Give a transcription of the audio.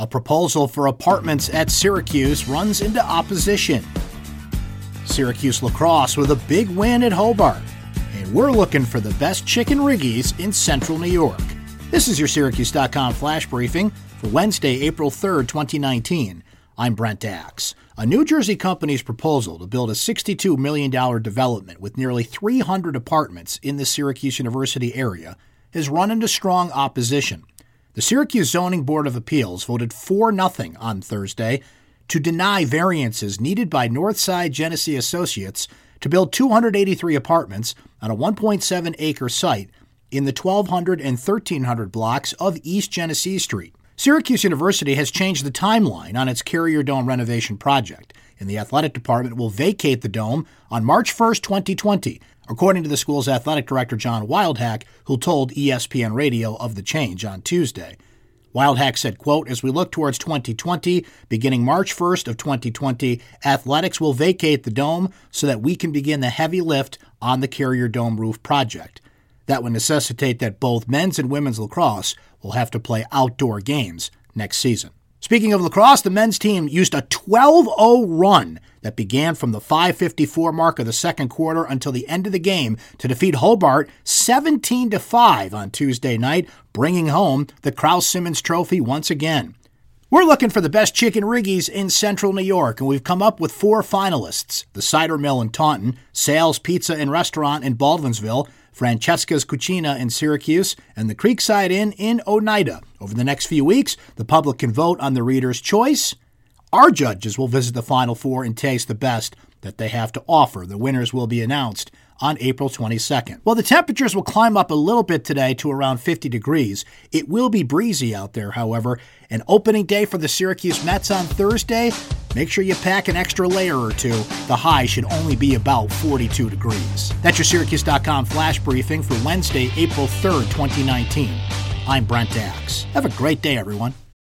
A proposal for apartments at Syracuse runs into opposition. Syracuse lacrosse with a big win at Hobart. And we're looking for the best chicken riggies in central New York. This is your Syracuse.com flash briefing for Wednesday, April 3rd, 2019. I'm Brent Axe. A New Jersey company's proposal to build a $62 million development with nearly 300 apartments in the Syracuse University area has run into strong opposition. The Syracuse Zoning Board of Appeals voted 4 0 on Thursday to deny variances needed by Northside Genesee Associates to build 283 apartments on a 1.7 acre site in the 1200 and 1300 blocks of East Genesee Street. Syracuse University has changed the timeline on its Carrier Dome renovation project, and the athletic department will vacate the dome on March 1, 2020, according to the school's athletic director John Wildhack, who told ESPN Radio of the change on Tuesday. Wildhack said, quote, as we look towards 2020, beginning March 1st of 2020, athletics will vacate the dome so that we can begin the heavy lift on the Carrier Dome roof project. That would necessitate that both men's and women's lacrosse will have to play outdoor games next season. Speaking of lacrosse, the men's team used a 12 0 run that began from the 554 mark of the second quarter until the end of the game to defeat Hobart 17 5 on Tuesday night, bringing home the Kraus Simmons Trophy once again. We're looking for the best chicken riggies in central New York, and we've come up with four finalists the Cider Mill in Taunton, Sales Pizza and Restaurant in Baldwinsville, Francesca's Cucina in Syracuse, and the Creekside Inn in Oneida. Over the next few weeks, the public can vote on the reader's choice. Our judges will visit the Final Four and taste the best that they have to offer. The winners will be announced on April 22nd. Well, the temperatures will climb up a little bit today to around 50 degrees. It will be breezy out there, however. An opening day for the Syracuse Mets on Thursday. Make sure you pack an extra layer or two. The high should only be about 42 degrees. That's your Syracuse.com flash briefing for Wednesday, April 3rd, 2019. I'm Brent Axe. Have a great day, everyone.